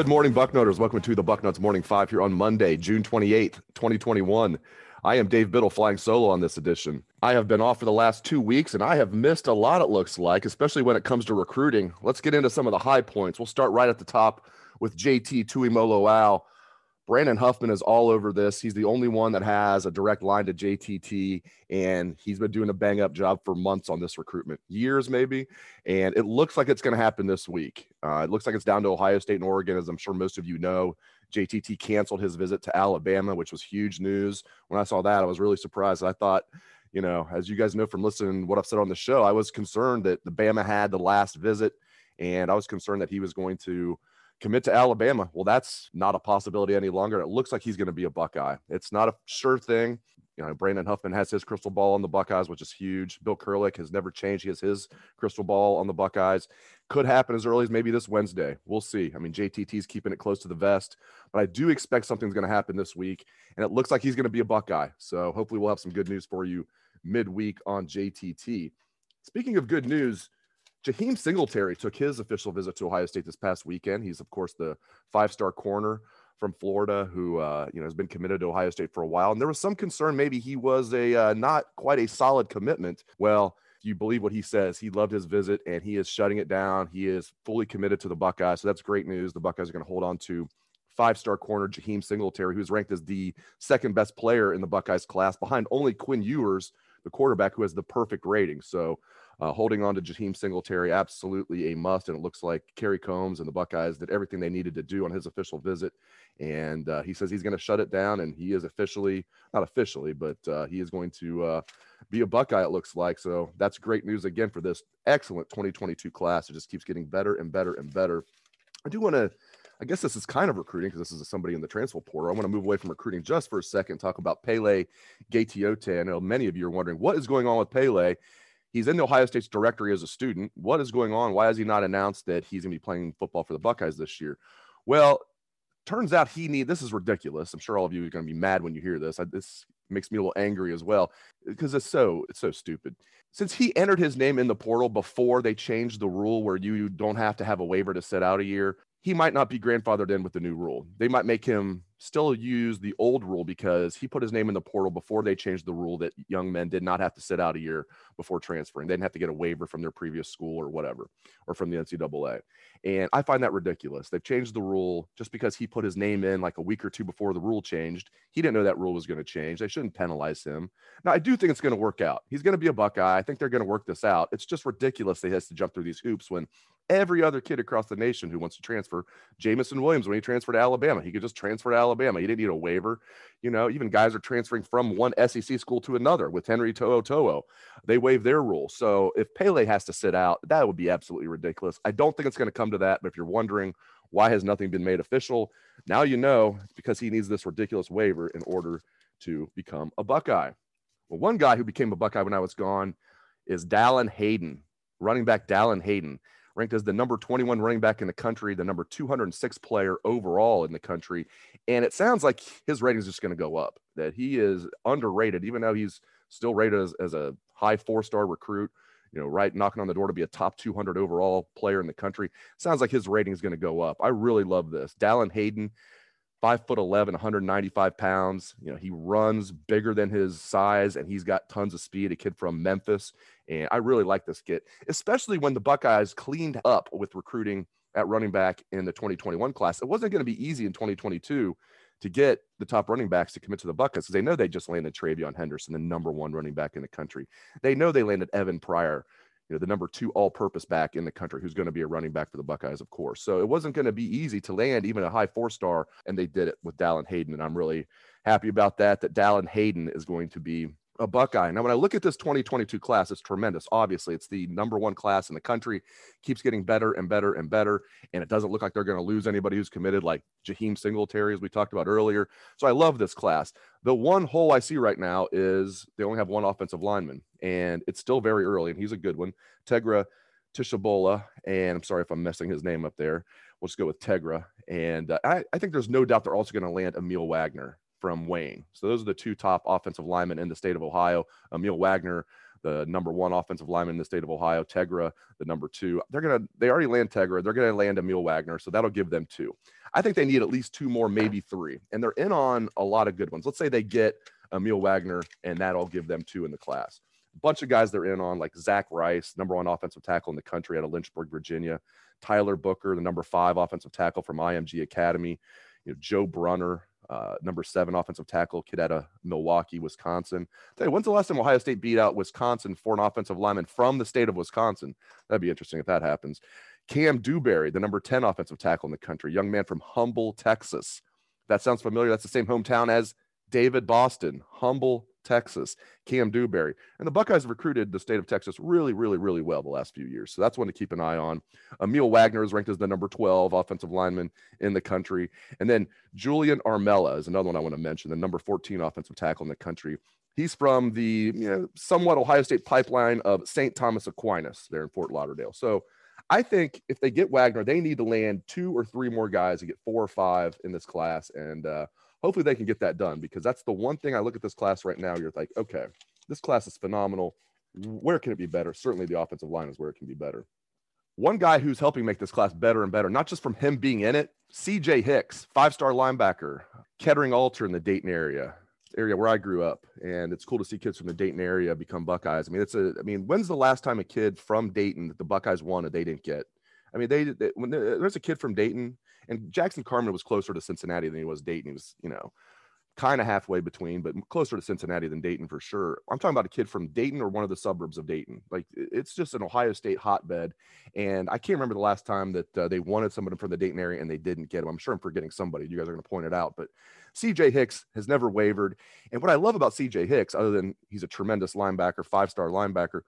Good morning, Bucknoters. Welcome to the Bucknuts Morning Five here on Monday, June 28th, 2021. I am Dave Biddle flying solo on this edition. I have been off for the last two weeks and I have missed a lot, it looks like, especially when it comes to recruiting. Let's get into some of the high points. We'll start right at the top with JT Tuimoloau. Brandon Huffman is all over this. He's the only one that has a direct line to JTT, and he's been doing a bang up job for months on this recruitment, years maybe. And it looks like it's going to happen this week. Uh, it looks like it's down to Ohio State and Oregon, as I'm sure most of you know. JTT canceled his visit to Alabama, which was huge news. When I saw that, I was really surprised. I thought, you know, as you guys know from listening what I've said on the show, I was concerned that the Bama had the last visit, and I was concerned that he was going to commit to Alabama. Well, that's not a possibility any longer. It looks like he's going to be a Buckeye. It's not a sure thing. You know, Brandon Huffman has his crystal ball on the Buckeyes, which is huge. Bill Kurelic has never changed. He has his crystal ball on the Buckeyes. Could happen as early as maybe this Wednesday. We'll see. I mean, JTT's keeping it close to the vest, but I do expect something's going to happen this week, and it looks like he's going to be a Buckeye. So hopefully, we'll have some good news for you midweek on JTT. Speaking of good news, Jaheim Singletary took his official visit to Ohio State this past weekend. He's, of course, the five star corner from Florida who uh, you know has been committed to Ohio State for a while. And there was some concern maybe he was a uh, not quite a solid commitment. Well, you believe what he says. He loved his visit and he is shutting it down. He is fully committed to the Buckeyes. So that's great news. The Buckeyes are going to hold on to five star corner Jaheim Singletary, who's ranked as the second best player in the Buckeyes class behind only Quinn Ewers, the quarterback, who has the perfect rating. So uh, holding on to Jaheim Singletary, absolutely a must. And it looks like Kerry Coombs and the Buckeyes did everything they needed to do on his official visit. And uh, he says he's going to shut it down. And he is officially, not officially, but uh, he is going to uh, be a Buckeye, it looks like. So that's great news again for this excellent 2022 class. It just keeps getting better and better and better. I do want to. I guess this is kind of recruiting because this is somebody in the transfer portal. I want to move away from recruiting just for a second, talk about Pele Gaoteote. I know many of you are wondering what is going on with Pele. He's in the Ohio State's directory as a student. What is going on? Why has he not announced that he's going to be playing football for the Buckeyes this year? Well, turns out he need this is ridiculous. I'm sure all of you are going to be mad when you hear this. I, this makes me a little angry as well because it's so it's so stupid. Since he entered his name in the portal before they changed the rule where you don't have to have a waiver to sit out a year, he might not be grandfathered in with the new rule. They might make him still use the old rule because he put his name in the portal before they changed the rule that young men did not have to sit out a year before transferring. They didn't have to get a waiver from their previous school or whatever, or from the NCAA. And I find that ridiculous. They've changed the rule just because he put his name in like a week or two before the rule changed. He didn't know that rule was going to change. They shouldn't penalize him. Now, I do think it's going to work out. He's going to be a Buckeye. I think they're going to work this out. It's just ridiculous they has to jump through these hoops when every other kid across the nation who wants to transfer. Jameson Williams, when he transferred to Alabama, he could just transfer to Alabama. He didn't need a waiver. You know, even guys are transferring from one SEC school to another with Henry To'oTo'o. They waive their rule. So if Pele has to sit out, that would be absolutely ridiculous. I don't think it's going to come to that. But if you're wondering why has nothing been made official, now you know it's because he needs this ridiculous waiver in order to become a Buckeye. Well, one guy who became a Buckeye when I was gone is Dallan Hayden, running back Dallan Hayden ranked as the number 21 running back in the country, the number 206 player overall in the country. And it sounds like his rating is just going to go up, that he is underrated, even though he's still rated as, as a high four star recruit, you know, right knocking on the door to be a top 200 overall player in the country. Sounds like his rating is going to go up. I really love this. Dallan Hayden, five foot 11, 195 pounds. You know, he runs bigger than his size and he's got tons of speed. A kid from Memphis. And I really like this kid, especially when the Buckeyes cleaned up with recruiting at running back in the 2021 class. It wasn't going to be easy in 2022 to get the top running backs to commit to the Buckeyes because they know they just landed TreVeyon Henderson, the number one running back in the country. They know they landed Evan Pryor, you know, the number two all-purpose back in the country, who's going to be a running back for the Buckeyes, of course. So it wasn't going to be easy to land even a high four-star, and they did it with Dallan Hayden, and I'm really happy about that. That Dallan Hayden is going to be a Buckeye. Now, when I look at this 2022 class, it's tremendous. Obviously, it's the number one class in the country, keeps getting better and better and better. And it doesn't look like they're going to lose anybody who's committed, like Jaheim Singletary, as we talked about earlier. So I love this class. The one hole I see right now is they only have one offensive lineman, and it's still very early, and he's a good one. Tegra Tishabola. and I'm sorry if I'm messing his name up there. We'll just go with Tegra. And uh, I, I think there's no doubt they're also going to land Aamil Wagner from Wayne. So those are the two top offensive linemen in the state of Ohio. Aamil Wagner, the number one offensive lineman in the state of Ohio. Tegra, the number two. They're gonna they already land Tegra. They're gonna land Aamil Wagner, so that'll give them two. I think they need at least two more, maybe three, and they're in on a lot of good ones. Let's say they get Aamil Wagner, and that'll give them two in the class. A bunch of guys they're in on, like Zach Rice, number one offensive tackle in the country out of Lynchburg, Virginia. Tyler Booker, the number five offensive tackle from IMG Academy. You know, Joe Brunner, uh, number seven offensive tackle, of Milwaukee, Wisconsin. tell you, when's the last time Ohio State beat out Wisconsin for an offensive lineman from the state of Wisconsin? That'd be interesting if that happens. Kam Dewberry, the number 10 offensive tackle in the country, young man from Humble, Texas. That sounds familiar. That's the same hometown as David Boston, Humble, Texas, Kam Dewberry. And the Buckeyes have recruited the state of Texas really, really, really well the last few years. So that's one to keep an eye on. Aamil Wagner is ranked as the number 12 offensive lineman in the country. And then Julian Armella is another one I want to mention, the number 14 offensive tackle in the country. He's from the you know, somewhat Ohio State pipeline of St. Thomas Aquinas there in Fort Lauderdale. So I think if they get Wagner, they need to land two or three more guys to get four or five in this class. And uh, hopefully they can get that done because that's the one thing I look at this class right now. You're like, okay, this class is phenomenal. Where can it be better? Certainly the offensive line is where it can be better. One guy who's helping make this class better and better, not just from him being in it, CJ Hicks, five star linebacker, Kettering Alter in the Dayton area, area where I grew up. And it's cool to see kids from the Dayton area become Buckeyes. I mean, it's a, I mean, when's the last time a kid from Dayton that the Buckeyes won and they didn't get? I mean, they, they when there's a kid from Dayton and Jackson Carman was closer to Cincinnati than he was Dayton. He was, you know, kind of halfway between, but closer to Cincinnati than Dayton for sure. I'm talking about a kid from Dayton or one of the suburbs of Dayton. Like it's just an Ohio State hotbed. And I can't remember the last time that uh, they wanted somebody from the Dayton area and they didn't get him. I'm sure I'm forgetting somebody. You guys are going to point it out, but CJ Hicks has never wavered. And what I love about CJ Hicks, other than he's a tremendous linebacker, five star linebacker,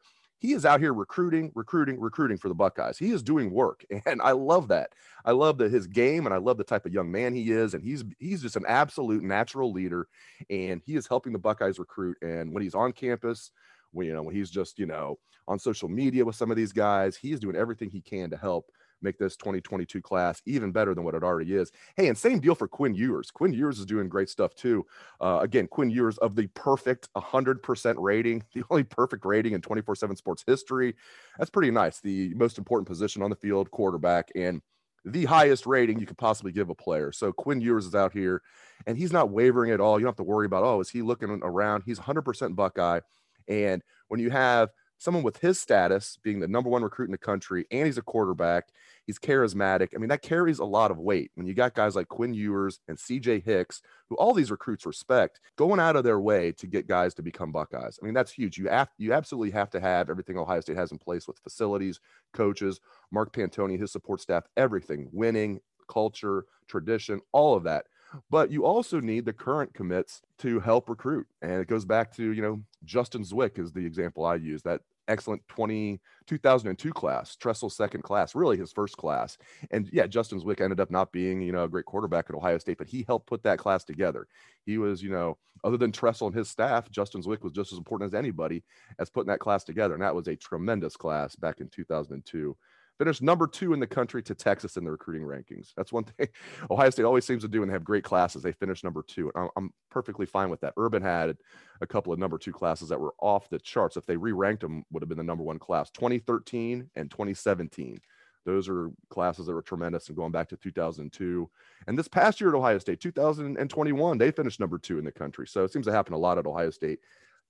he is out here recruiting, recruiting, recruiting for the Buckeyes. He is doing work, and I love that. I love that his game, and I love the type of young man he is, and he's he's just an absolute natural leader, and he is helping the Buckeyes recruit. And when he's on campus, when you know when he's just you know on social media with some of these guys, he is doing everything he can to help make this 2022 class even better than what it already is. Hey, and same deal for Quinn Ewers. Quinn Ewers is doing great stuff too. Uh, again, Quinn Ewers of the perfect 100% rating, the only perfect rating in 24 7 sports history. That's pretty nice. The most important position on the field, quarterback, and the highest rating you could possibly give a player. So Quinn Ewers is out here and he's not wavering at all. You don't have to worry about, oh, is he looking around? He's 100% Buckeye. And when you have someone with his status being the number one recruit in the country and he's a quarterback He's charismatic. I mean, that carries a lot of weight when you got guys like Quinn Ewers and CJ Hicks, who all these recruits respect, going out of their way to get guys to become Buckeyes. I mean, that's huge. You have you absolutely have to have everything Ohio State has in place with facilities, coaches, Mark Pantoni, his support staff, everything, winning, culture, tradition, all of that but you also need the current commits to help recruit. And it goes back to, you know, Justin Zwick is the example I use that excellent 20 2002 class Tressel's second class really his first class. And yeah justin zwick ended up not being you know a great quarterback at ohio state but he helped put that class together. He was you know other than tressel and his staff justin zwick was just as important as anybody as putting that class together. And that was a tremendous class back in 2002 finished number two in the country to Texas in the recruiting rankings. That's one thing Ohio State always seems to do, and they have great classes. They finished number two. I'm perfectly fine with that. Urban had a couple of number two classes that were off the charts. If they re-ranked them, would have been the number one class. 2013 and 2017. Those are classes that were tremendous and going back to 2002. And this past year at Ohio State, 2021, they finished number two in the country. So it seems to happen a lot at Ohio State.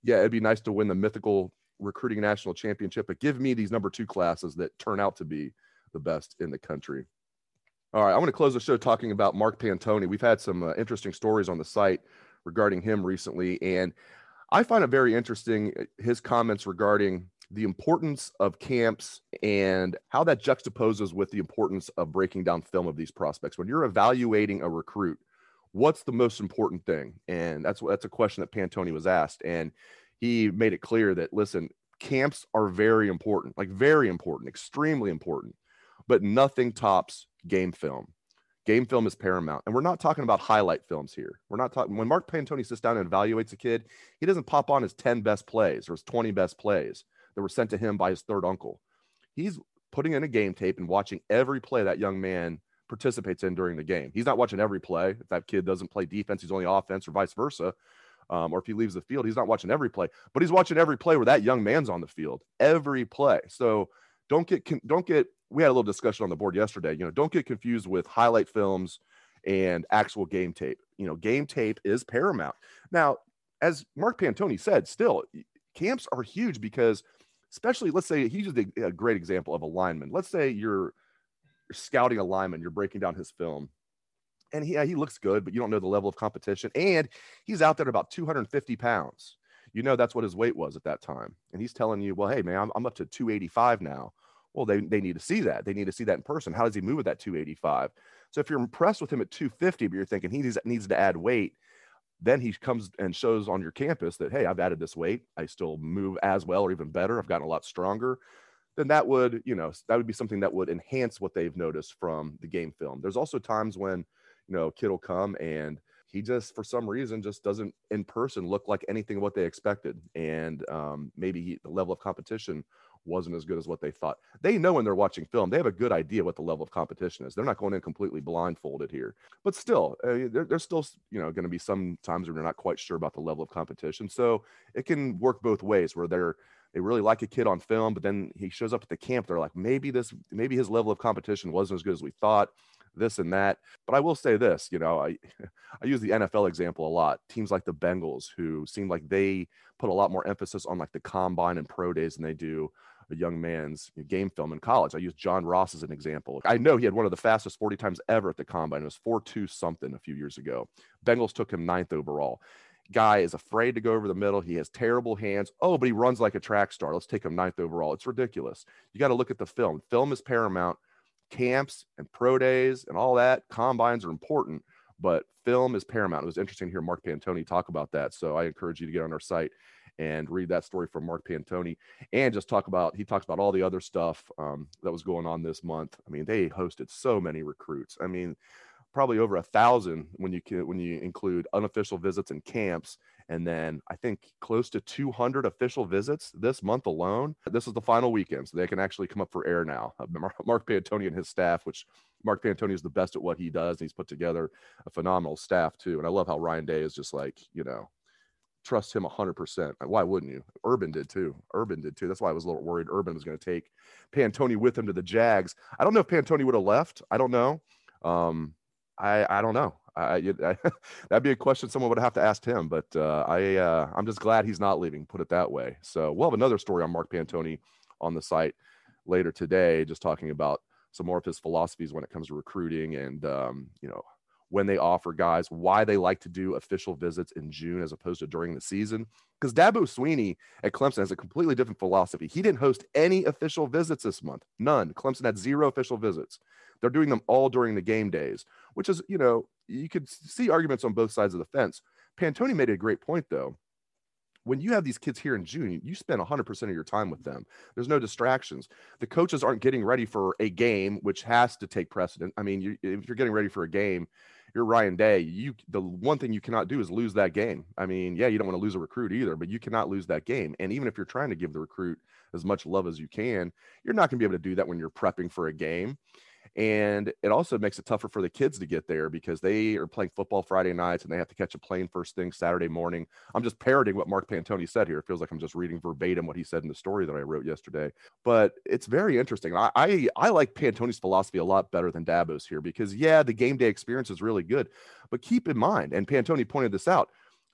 Yeah, it'd be nice to win the mythical recruiting national championship, but give me these number two classes that turn out to be the best in the country. All right, I want to close the show talking about Mark Pantoni. We've had some uh, interesting stories on the site regarding him recently, and I find it very interesting uh, his comments regarding the importance of camps and how that juxtaposes with the importance of breaking down film of these prospects. When you're evaluating a recruit, what's the most important thing? And that's that's a question that Pantoni was asked, and he made it clear that listen, camps are very important, like very important, extremely important, but nothing tops game film. Game film is paramount. And we're not talking about highlight films here. We're not talking when Mark Pantoni sits down and evaluates a kid, he doesn't pop on his 10 best plays or his 20 best plays that were sent to him by his third uncle. He's putting in a game tape and watching every play that young man participates in during the game. He's not watching every play. If that kid doesn't play defense, he's only offense or vice versa. Um, or if he leaves the field, he's not watching every play, but he's watching every play where that young man's on the field, every play. So don't get don't get we had a little discussion on the board yesterday. You know, don't get confused with highlight films and actual game tape. You know, game tape is paramount. Now, as Mark Pantoni said, still camps are huge because, especially, let's say he's just a, a great example of a lineman. Let's say you're, you're scouting a lineman, you're breaking down his film, and he uh, he looks good, but you don't know the level of competition, and he's out there at about 250 pounds. You know that's what his weight was at that time, and he's telling you, well, hey man, I'm, I'm up to 285 now well, they, they need to see that. They need to see that in person. How does he move at that 285? So if you're impressed with him at 250, but you're thinking he needs, needs to add weight, then he comes and shows on your campus that, hey, I've added this weight. I still move as well or even better. I've gotten a lot stronger. Then that would, you know, that would be something that would enhance what they've noticed from the game film. There's also times when, you know, kid will come and he just for some reason just doesn't in person look like anything what they expected and um, maybe he, the level of competition wasn't as good as what they thought. They know when they're watching film, they have a good idea what the level of competition is. They're not going in completely blindfolded here, but still, uh, there, there's still you know going to be some times when you're not quite sure about the level of competition. So it can work both ways, where they're they really like a kid on film, but then he shows up at the camp. They're like, maybe this, maybe his level of competition wasn't as good as we thought this and that. But I will say this, you know, I I use the NFL example a lot. Teams like the Bengals, who seem like they put a lot more emphasis on like the combine and pro days than they do a young man's game film in college. I use John Ross as an example. I know he had one of the fastest 40 times ever at the combine. It was 4-2 something a few years ago. Bengals took him ninth overall. Guy is afraid to go over the middle. He has terrible hands. Oh, but he runs like a track star. Let's take him ninth overall. It's ridiculous. You got to look at the film. Film is paramount. Camps and pro days and all that, combines are important, but film is paramount. It was interesting to hear Mark Pantoni talk about that. So I encourage you to get on our site and read that story from Mark Pantoni and just talk about he talks about all the other stuff um, that was going on this month. I mean, they hosted so many recruits. I mean, probably over a thousand when you can when you include unofficial visits and camps and then i think close to 200 official visits this month alone this is the final weekend so they can actually come up for air now uh, mark pantoni and his staff which mark pantoni is the best at what he does and he's put together a phenomenal staff too and i love how ryan day is just like you know trust him 100%. Why wouldn't you? Urban did too. Urban did too. That's why I was a little worried Urban was going to take Pantoni with him to the Jags. I don't know if Pantoni would have left. I don't know. Um, I I don't know. I, I, that'd be a question someone would have to ask him. But uh, I uh, I'm just glad he's not leaving. Put it that way. So we'll have another story on Mark Pantoni on the site later today, just talking about some more of his philosophies when it comes to recruiting and um, you know when they offer guys, why they like to do official visits in June as opposed to during the season. Because Dabo Swinney at Clemson has a completely different philosophy. He didn't host any official visits this month, none. Clemson had zero official visits. They're doing them all during the game days, which is, you know, you could see arguments on both sides of the fence. Pantoni made a great point, though when you have these kids here in June, you spend 100% of your time with them. There's no distractions. The coaches aren't getting ready for a game, which has to take precedent. I mean, you, if you're getting ready for a game, you're Ryan Day. You the one thing you cannot do is lose that game. I mean, yeah, you don't want to lose a recruit either, but you cannot lose that game. And even if you're trying to give the recruit as much love as you can, you're not going to be able to do that when you're prepping for a game. And it also makes it tougher for the kids to get there because they are playing football Friday nights and they have to catch a plane first thing Saturday morning. I'm just parroting what Mark Pantoni said here. It feels like I'm just reading verbatim what he said in the story that I wrote yesterday. But it's very interesting. I I, I like Pantoni's philosophy a lot better than Dabo's here because yeah, the game day experience is really good. But keep in mind, and Pantoni pointed this out,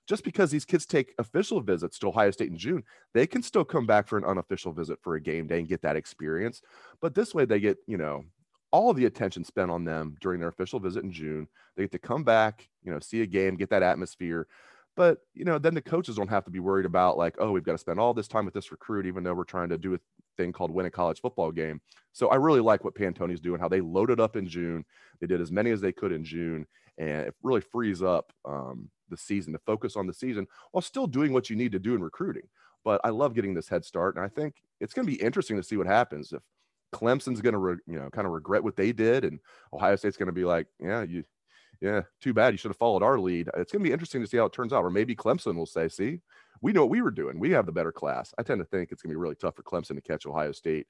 just because these kids take official visits to Ohio State in June, they can still come back for an unofficial visit for a game day and get that experience. But this way, they get, you know, all the attention spent on them during their official visit in June. They get to come back, you know, see a game, get that atmosphere. But you know, then the coaches don't have to be worried about like, oh, we've got to spend all this time with this recruit, even though we're trying to do a thing called win a college football game. So I really like what Pantoni's doing, how they loaded up in June. They did as many as they could in June, and it really frees up um, the season to focus on the season while still doing what you need to do in recruiting. But I love getting this head start, and I think it's going to be interesting to see what happens if Clemson's going to, re- you know, kind of regret what they did, and Ohio State's going to be like, yeah, you yeah, too bad. You should have followed our lead. It's going to be interesting to see how it turns out. Or maybe Clemson will say, see, we know what we were doing. We have the better class. I tend to think it's going to be really tough for Clemson to catch Ohio State.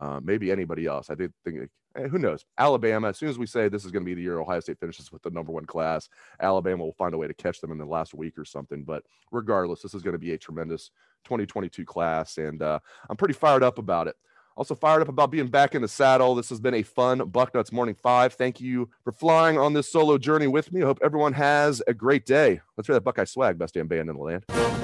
Uh, maybe anybody else. I did think, eh, who knows? Alabama, as soon as we say this is going to be the year Ohio State finishes with the number one class, Alabama will find a way to catch them in the last week or something. But regardless, this is going to be a tremendous 2022 class. And uh, I'm pretty fired up about it. Also fired up about being back in the saddle. This has been a fun Bucknuts Morning Five. Thank you for flying on this solo journey with me. I hope everyone has a great day. Let's hear that Buckeye swag, best damn band in the land.